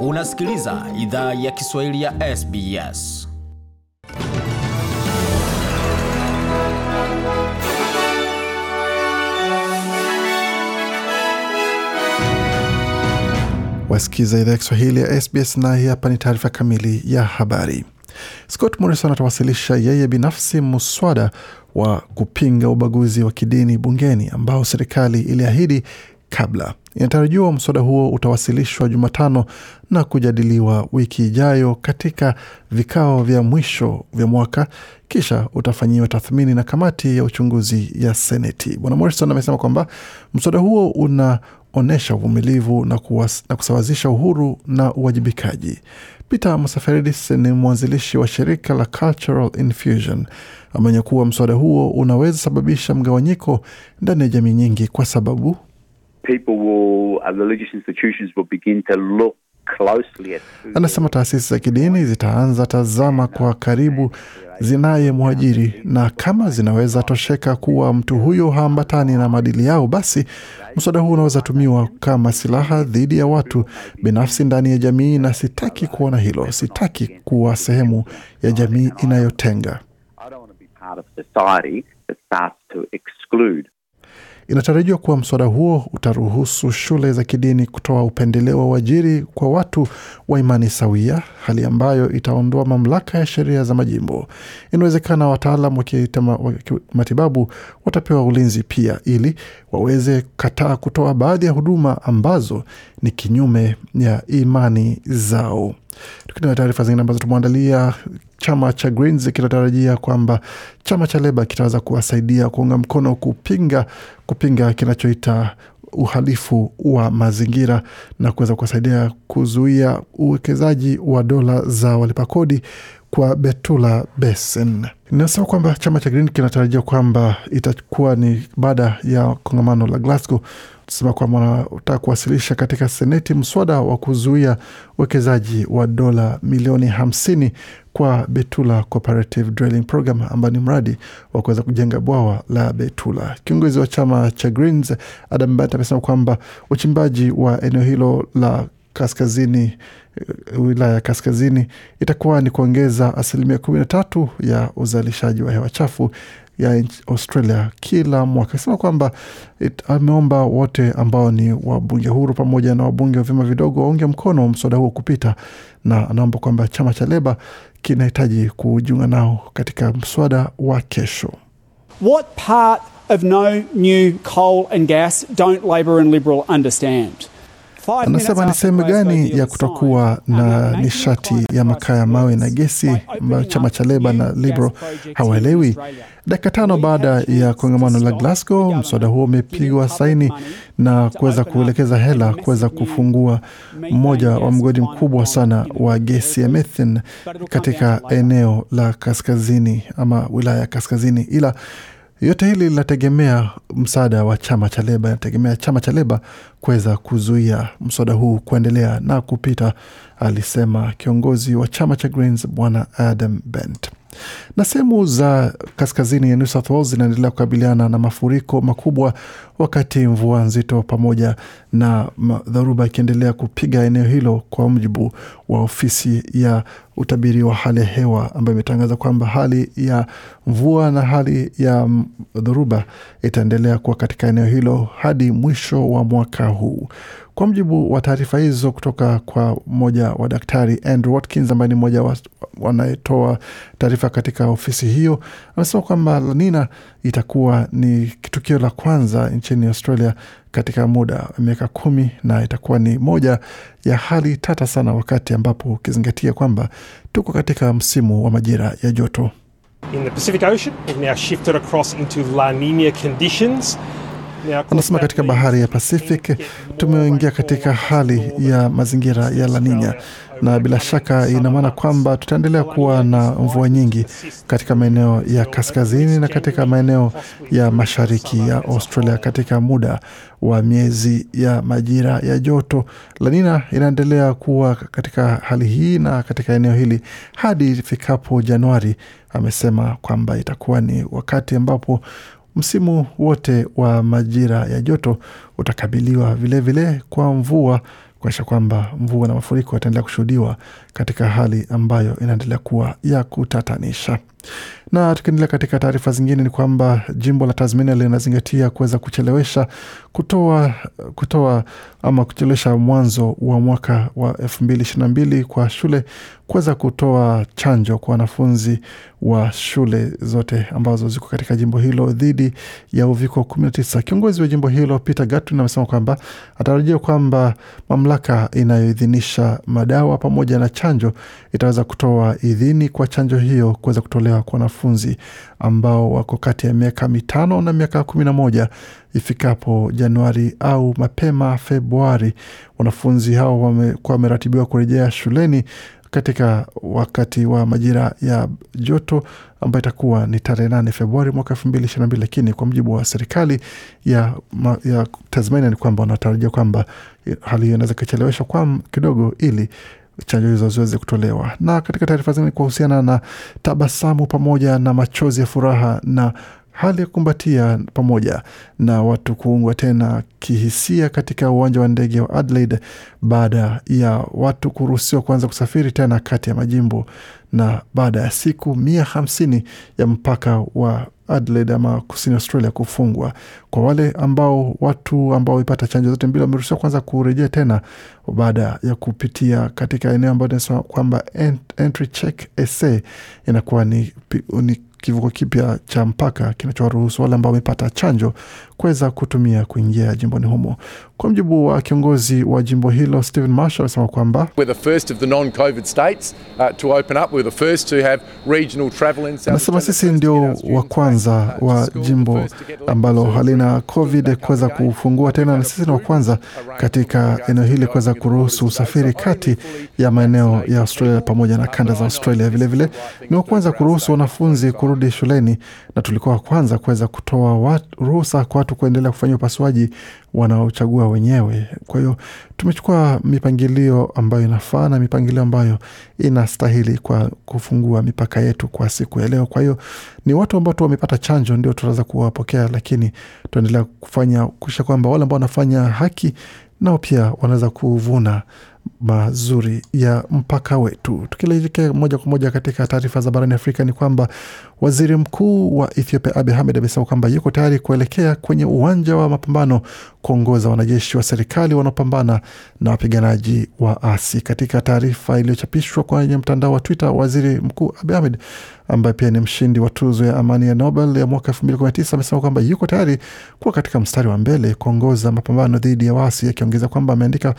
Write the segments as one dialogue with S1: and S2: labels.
S1: Unasikiliza idhaa ya Kiswahili ya SBS.
S2: Wasikiza idhaa ya Kiswahili ya SBS na hii hapa ni taarifa kamili ya habari. Scott Morrison atawasilisha yeye binafsi muswada wa kupinga ubaguzi wa kidini bungeni ambao serikali iliahidi kabla. Inatarajiwa mswada huo utawasilishwa Jumatano na kujadiliwa wiki ijayo katika vikao vya mwisho vya mwaka, kisha utafanyiwa tathmini na kamati ya uchunguzi ya Seneti. Bwana Morrison amesema kwamba mswada huo unaonyesha uvumilivu na, na kusawazisha uhuru na uwajibikaji. Peter Musaferidis ni mwanzilishi wa shirika la Cultural Infusion ameonya kuwa mswada huo unaweza sababisha mgawanyiko ndani ya jamii nyingi kwa sababu
S3: people will, uh, religious institutions will begin to look closely at
S2: Anasema taasisi za kidini zitaanza tazama kwa karibu zinaye mwajiri na kama zinaweza tosheka kuwa mtu huyo haambatani na maadili yao, basi mswada huu unaweza tumiwa kama silaha dhidi ya watu binafsi ndani ya jamii, na sitaki kuona hilo. Sitaki kuwa sehemu ya jamii inayotenga. Inatarajiwa kuwa mswada huo utaruhusu shule za kidini kutoa upendeleo wa uajiri kwa watu wa imani sawia, hali ambayo itaondoa mamlaka ya sheria za majimbo. Inawezekana wataalam wa kimatibabu watapewa ulinzi pia, ili waweze kataa kutoa baadhi ya huduma ambazo ni kinyume ya imani zao. Tukiendelea taarifa zingine ambazo tumeandalia, chama cha Greens kinatarajia kwamba chama cha Leba kitaweza kuwasaidia kuunga mkono kupinga kupinga kinachoita uhalifu wa mazingira na kuweza kuwasaidia kuzuia uwekezaji wa dola za walipa kodi kwa Betula Basin. Inasema kwamba chama cha Green kinatarajia kwamba itakuwa ni baada ya kongamano la Glasgow sema kwamba wanataka kuwasilisha katika seneti mswada wa kuzuia uwekezaji wa dola milioni hamsini kwa Betula Cooperative Drilling Program ambayo ni mradi wa kuweza kujenga bwawa la Betula. Kiongozi wa chama cha Greens Adam Bant amesema kwamba uchimbaji wa eneo hilo la kaskazini wilaya ya kaskazini itakuwa ni kuongeza asilimia kumi na tatu ya uzalishaji wa hewa chafu ya Australia kila mwaka. Akisema kwamba ameomba wote ambao ni wabunge huru pamoja na wabunge wa vyama vidogo waunge mkono mswada huo kupita, na anaomba kwamba chama cha Leba kinahitaji kujiunga nao katika mswada wa kesho.
S4: What part of no new coal and gas don't Labor and Liberal understand?
S2: Anasema ni sehemu gani ya
S4: um,
S2: na nishati ya makaa ya mawe na gesi ambayo chama cha Leba na Liberal hawaelewi. Dakika tano baada ya kongamano la Glasgow, mswada huo umepigwa saini na kuweza kuelekeza hela kuweza kufungua mmoja wa mgodi mkubwa sana wa gesi ya methane katika eneo la kaskazini ama wilaya ya kaskazini, ila yote hili linategemea msaada wa chama cha Leba, inategemea chama cha Leba kuweza kuzuia mswada huu kuendelea na kupita, alisema kiongozi wa chama cha Greens Bwana Adam Bent. Na sehemu za kaskazini ya New South Wales zinaendelea kukabiliana na mafuriko makubwa, wakati mvua nzito pamoja na dharuba ikiendelea kupiga eneo hilo, kwa mujibu wa ofisi ya utabiri wa hali ya hewa ambayo imetangaza kwamba hali ya mvua na hali ya dhoruba itaendelea kuwa katika eneo hilo hadi mwisho wa mwaka huu. Kwa mujibu wa taarifa hizo kutoka kwa mmoja wa daktari Andrew Watkins ambaye ni mmoja wa wanayetoa taarifa katika ofisi hiyo, amesema kwamba lanina itakuwa ni tukio la kwanza nchini Australia katika muda wa miaka kumi na itakuwa ni moja ya hali tata sana, wakati ambapo ukizingatia kwamba tuko katika msimu wa majira ya joto.
S5: In the Ocean, we've now into La Nina conditions.
S2: Anasema katika bahari ya Pacific tumeingia katika hali ya mazingira ya La Nina, na bila shaka ina maana kwamba tutaendelea kuwa na mvua nyingi katika maeneo ya kaskazini na katika maeneo ya mashariki ya Australia katika muda wa miezi ya majira ya joto. La Nina inaendelea kuwa katika hali hii na katika eneo hili hadi ifikapo Januari. Amesema kwamba itakuwa ni wakati ambapo msimu wote wa majira ya joto utakabiliwa vilevile vile kwa mvua kuonyesha kwamba mvua na mafuriko yataendelea kushuhudiwa katika hali ambayo inaendelea kuwa ya kutatanisha. Na tukiendelea katika taarifa zingine ni kwamba jimbo la Tasmania linazingatia kuweza kuchelewesha kutoa, kutoa ama kuchelewesha mwanzo wa mwaka wa elfu mbili ishirini na mbili kwa shule kuweza kutoa chanjo kwa wanafunzi wa shule zote ambazo ziko katika jimbo hilo dhidi ya uviko 19. Kiongozi wa jimbo hilo Peter Gatwin amesema kwamba atarajia kwamba mamlaka inayoidhinisha madawa pamoja na chanjo itaweza kutoa idhini kwa chanjo hiyo kuweza kutolewa kwa wanafunzi ambao wako kati ya miaka mitano na miaka kumi na moja ifikapo Januari au mapema Februari. Wanafunzi hao wamekuwa wameratibiwa kurejea shuleni katika wakati wa majira ya joto ambayo itakuwa ni tarehe nane Februari mwaka elfu mbili ishirini na mbili, lakini kwa mujibu wa serikali ya, ya Tasmania ni kwamba wanatarajia kwamba hali hiyo inaweza ikacheleweshwa kwa kidogo ili chanjo hizo ziweze kutolewa. Na katika taarifa zingine kuhusiana na tabasamu pamoja na machozi ya furaha na hali ya kukumbatia pamoja na watu kuungwa tena kihisia katika uwanja wa ndege wa Adelaide baada ya watu kuruhusiwa kuanza kusafiri tena kati ya majimbo na baada ya siku mia hamsini ya mpaka wa Adelaide ama kusini Australia kufungwa. Kwa wale ambao watu ambao wamepata chanjo zote mbili wameruhusiwa kwanza kurejea tena baada ya kupitia katika eneo ambayo inasema kwamba entry check essay inakuwa ni, ni kivuko kipya cha mpaka kinachowaruhusu wale ambao wamepata chanjo kuweza kutumia kuingia jimboni humo. Kwa mjibu wa kiongozi wa jimbo hilo Stephen Marshall amesema kwamba anasema sisi ndio wa kwanza wa jimbo ambalo halina COVID kuweza kufungua tena, na sisi ni wa kwanza katika eneo hili kuweza kuruhusu usafiri kati ya maeneo ya Australia pamoja na kanda za Australia. Vilevile. vile, ni wa kwanza kuruhusu wanafunzi kurudi shuleni na tulikuwa wa kwanza kuweza kutoa ruhusa kwa watu kuendelea kufanya upasuaji wanaochagua wenyewe. Kwa hiyo tumechukua mipangilio ambayo inafaa na mipangilio ambayo inastahili kwa kufungua mipaka yetu kwa siku ya leo. Kwa hiyo ni watu ambao tu wamepata chanjo ndio tunaweza kuwapokea, lakini tuendelea kufanya kuisha kwamba wale ambao wanafanya haki nao pia wanaweza kuvuna mazuri ya mpaka wetu. Tukielekea moja kwa moja katika taarifa za barani Afrika ni kwamba waziri mkuu wa Ethiopia Abiy Ahmed amesema kwamba yuko tayari kuelekea kwenye uwanja wa mapambano kuongoza wanajeshi wa serikali wanaopambana na wapiganaji wa asi. Katika taarifa iliyochapishwa kwenye mtandao wa Twitter, waziri mkuu Abiy Ahmed ambaye pia ni mshindi wa tuzo ya amani ya Nobel ya mwaka elfu mbili kumi na tisa amesema kwamba yuko tayari kuwa katika mstari wa mbele kuongoza mapambano dhidi ya waasi, akiongeza kwamba ameandika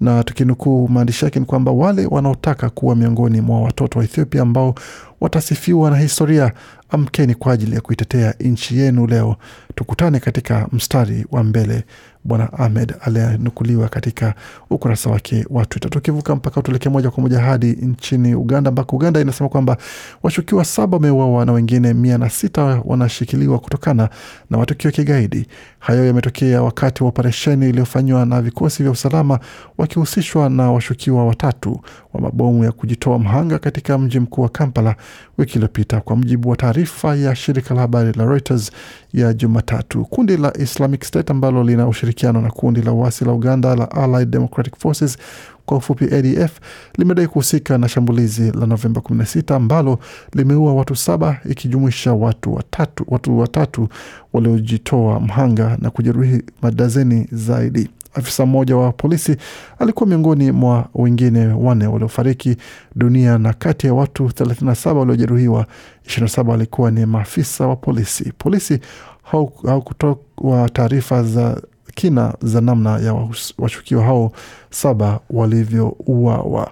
S2: na tukinukuu maandishi yake ni kwamba wale wanaotaka kuwa miongoni mwa watoto wa Ethiopia ambao watasifiwa na historia, amkeni kwa ajili ya kuitetea nchi yenu leo. Tukutane katika mstari wa mbele, Bwana Ahmed aliyenukuliwa katika ukurasa wake wa Twitter. Tukivuka mpaka tuelekee moja kwa moja hadi nchini Uganda, ambako Uganda inasema kwamba washukiwa saba wameuawa na wengine mia na sita wanashikiliwa kutokana na matukio ya kigaidi. Hayo yametokea wakati wa operesheni iliyofanywa na vikosi vya usalama wakihusishwa na washukiwa watatu wa mabomu ya kujitoa mhanga katika mji mkuu wa Kampala wiki iliyopita, kwa mujibu wa taarifa ya shirika la habari la Reuters ya Jumatatu. Kundi la Islamic State ambalo lina ushirikiano na kundi la uasi la Uganda la Allied Democratic Forces kwa ufupi ADF limedai kuhusika na shambulizi la Novemba 16 ambalo limeua watu saba ikijumuisha watu watatu, watu watatu waliojitoa mhanga na kujeruhi madazeni zaidi. Afisa mmoja wa polisi alikuwa miongoni mwa wengine wanne waliofariki dunia na kati ya watu 37 waliojeruhiwa, 27 walikuwa ni maafisa wa polisi. Polisi hawakutoa taarifa za kina za namna ya washukiwa hao saba walivyouawa.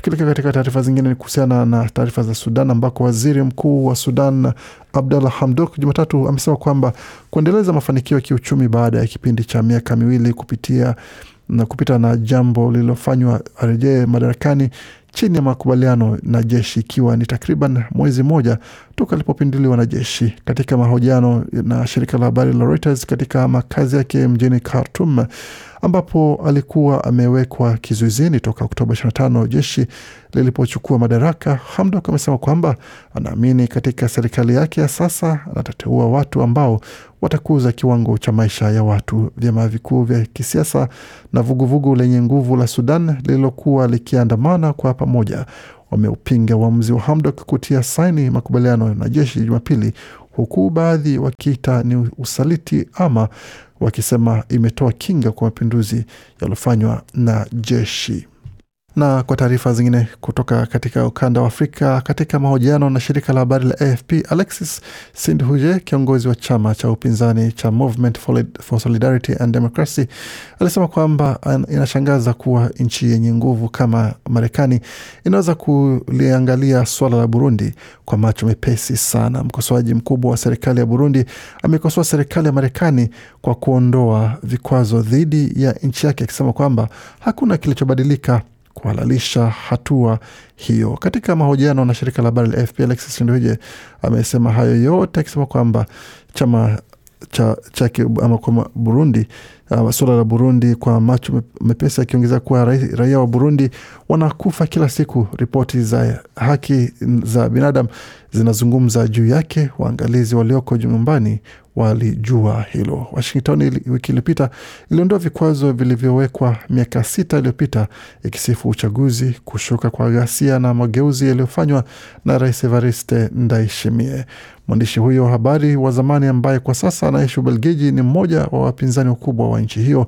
S2: Tukielekea katika taarifa zingine ni kuhusiana na taarifa za Sudan ambako waziri mkuu wa Sudan Abdalla Hamdok Jumatatu amesema kwamba kuendeleza mafanikio ya kiuchumi baada ya kipindi cha miaka miwili kupitia na kupita na jambo lililofanywa arejee madarakani chini ya makubaliano na jeshi ikiwa ni takriban mwezi mmoja toka alipopinduliwa na jeshi. Katika mahojiano na shirika la habari la Reuters katika makazi yake mjini Khartoum, ambapo alikuwa amewekwa kizuizini toka Oktoba 25 jeshi lilipochukua madaraka. Hamdok amesema kwamba anaamini katika serikali yake ya sasa, anatateua watu ambao watakuza kiwango cha maisha ya watu. Vyama vikuu vya kisiasa na vuguvugu lenye nguvu la Sudan lililokuwa likiandamana kwa pamoja wameupinga uamuzi wa Hamdok kutia saini makubaliano na jeshi Jumapili, huku baadhi wakiita ni usaliti ama wakisema imetoa kinga kwa mapinduzi yaliyofanywa na jeshi. Na kwa taarifa zingine kutoka katika ukanda wa Afrika, katika mahojiano na shirika la habari la AFP, Alexis Sindhuje, kiongozi wa chama cha upinzani cha Movement for Solidarity and Democracy, alisema kwamba inashangaza kuwa nchi yenye nguvu kama Marekani inaweza kuliangalia suala la Burundi kwa macho mepesi sana. Mkosoaji mkubwa wa serikali ya Burundi amekosoa serikali ya Marekani kwa kuondoa vikwazo dhidi ya nchi yake, akisema kwamba hakuna kilichobadilika kuhalalisha hatua hiyo. Katika mahojiano na shirika la habari la AFP, Alexis Nduje amesema hayo yote akisema kwamba chama cha chake ama kwa Burundi uh, suala la Burundi kwa macho mepesi, akiongeza kuwa raia wa Burundi wanakufa kila siku. Ripoti za haki za binadamu zinazungumza juu yake. Waangalizi walioko nyumbani walijua hilo. Washington wiki iliyopita iliondoa vikwazo vilivyowekwa miaka sita iliyopita ikisifu uchaguzi, kushuka kwa ghasia na mageuzi yaliyofanywa na Rais Evariste Ndayishimiye. Mwandishi huyo wa habari wa zamani ambaye kwa sasa anaishi Ubelgiji ni mmoja wa wapinzani wakubwa wa nchi hiyo,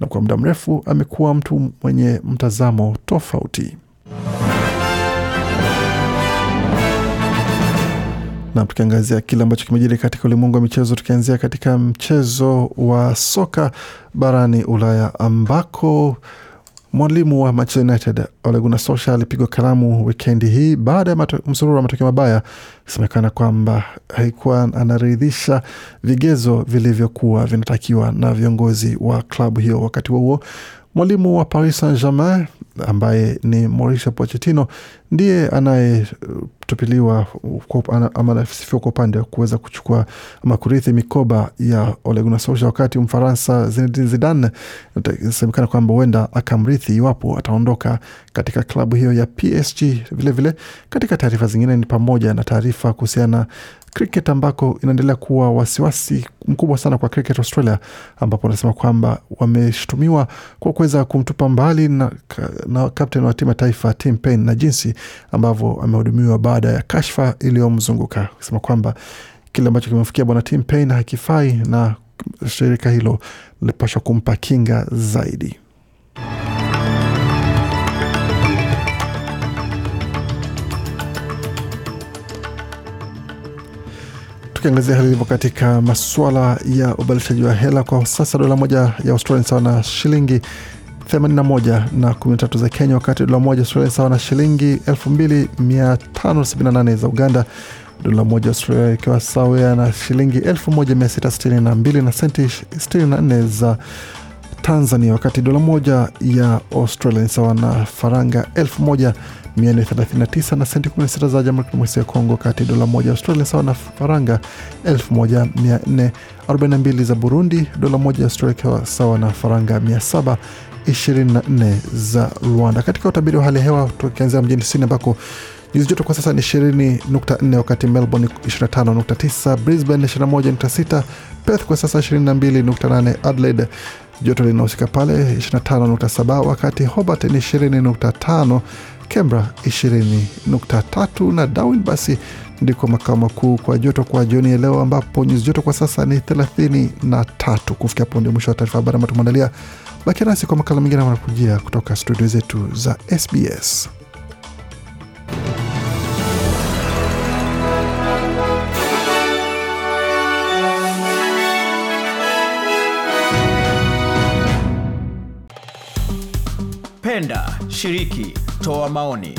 S2: na kwa muda mrefu amekuwa mtu mwenye mtazamo tofauti. na tukiangazia kile ambacho kimejiri katika ulimwengu wa michezo, tukianzia katika mchezo wa soka barani Ulaya ambako mwalimu wa Manchester United Ole Gunnar Solskjaer alipigwa kalamu wikendi hii baada ya msururu wa matokeo mabaya, isemekana kwamba haikuwa anaridhisha vigezo vilivyokuwa vinatakiwa na viongozi wa klabu hiyo. Wakati huo huo, mwalimu wa Paris Saint Germain ambaye ni Mauricio Pochettino ndiye anayetupiliwa ama anasifiwa kwa upande wa kuweza kuchukua ama kurithi mikoba ya Ole Gunnar Solskjaer, wakati Mfaransa Zinedine Zidane inasemekana kwamba huenda akamrithi iwapo ataondoka katika klabu hiyo ya PSG. Vilevile vile, katika taarifa zingine ni pamoja na taarifa kuhusiana cricket ambako inaendelea kuwa wasiwasi mkubwa sana kwa cricket Australia, ambapo wanasema kwamba wameshutumiwa kwa kuweza kumtupa mbali na, na kapteni wa timu ya taifa Tim Payne na jinsi ambavyo amehudumiwa baada ya kashfa iliyomzunguka akisema kwamba kile ambacho kimemfikia bwana Tim Payne hakifai na shirika hilo lilipashwa kumpa kinga zaidi. Tukiangazia hali ilivyo katika masuala ya ubadilishaji wa hela kwa sasa, dola moja ya Australia sawa na shilingi 81 na 13 za Kenya, wakati dola moja Australia sawa na shilingi 2578 za Uganda, dola moja Australia ikiwa sawa na shilingi 1662 na senti 64 za Tanzania, wakati dola moja ya Australia ni sawa na faranga 1439 na senti 16 za Jamhuri ya Kidemokrasia ya Kongo, wakati dola moja Australia sawa na faranga 1442 za Burundi, dola moja Australia ikiwa sawa na faranga 700 24 za Rwanda. Katika utabiri wa hali ya hewa tukianzia mjini Sydney ambako nyuzi joto kwa sasa ni 20.4, wakati Melbourne 25.9, Brisbane 21.6, Perth kwa sasa 22.8, Adelaide joto linahusika pale 25.7, wakati Hobart ni 20.5, Canberra 20.3 na Darwin basi ndiko makao makuu kwa joto kwa jioni ya leo, ambapo nyuzi joto kwa sasa ni 33. Kufikia hapo ndio mwisho wa taarifa habari ambayo tumeandalia. Bakia nasi kwa makala mengine wanakujia kutoka studio zetu za SBS.
S1: Penda, shiriki, toa maoni,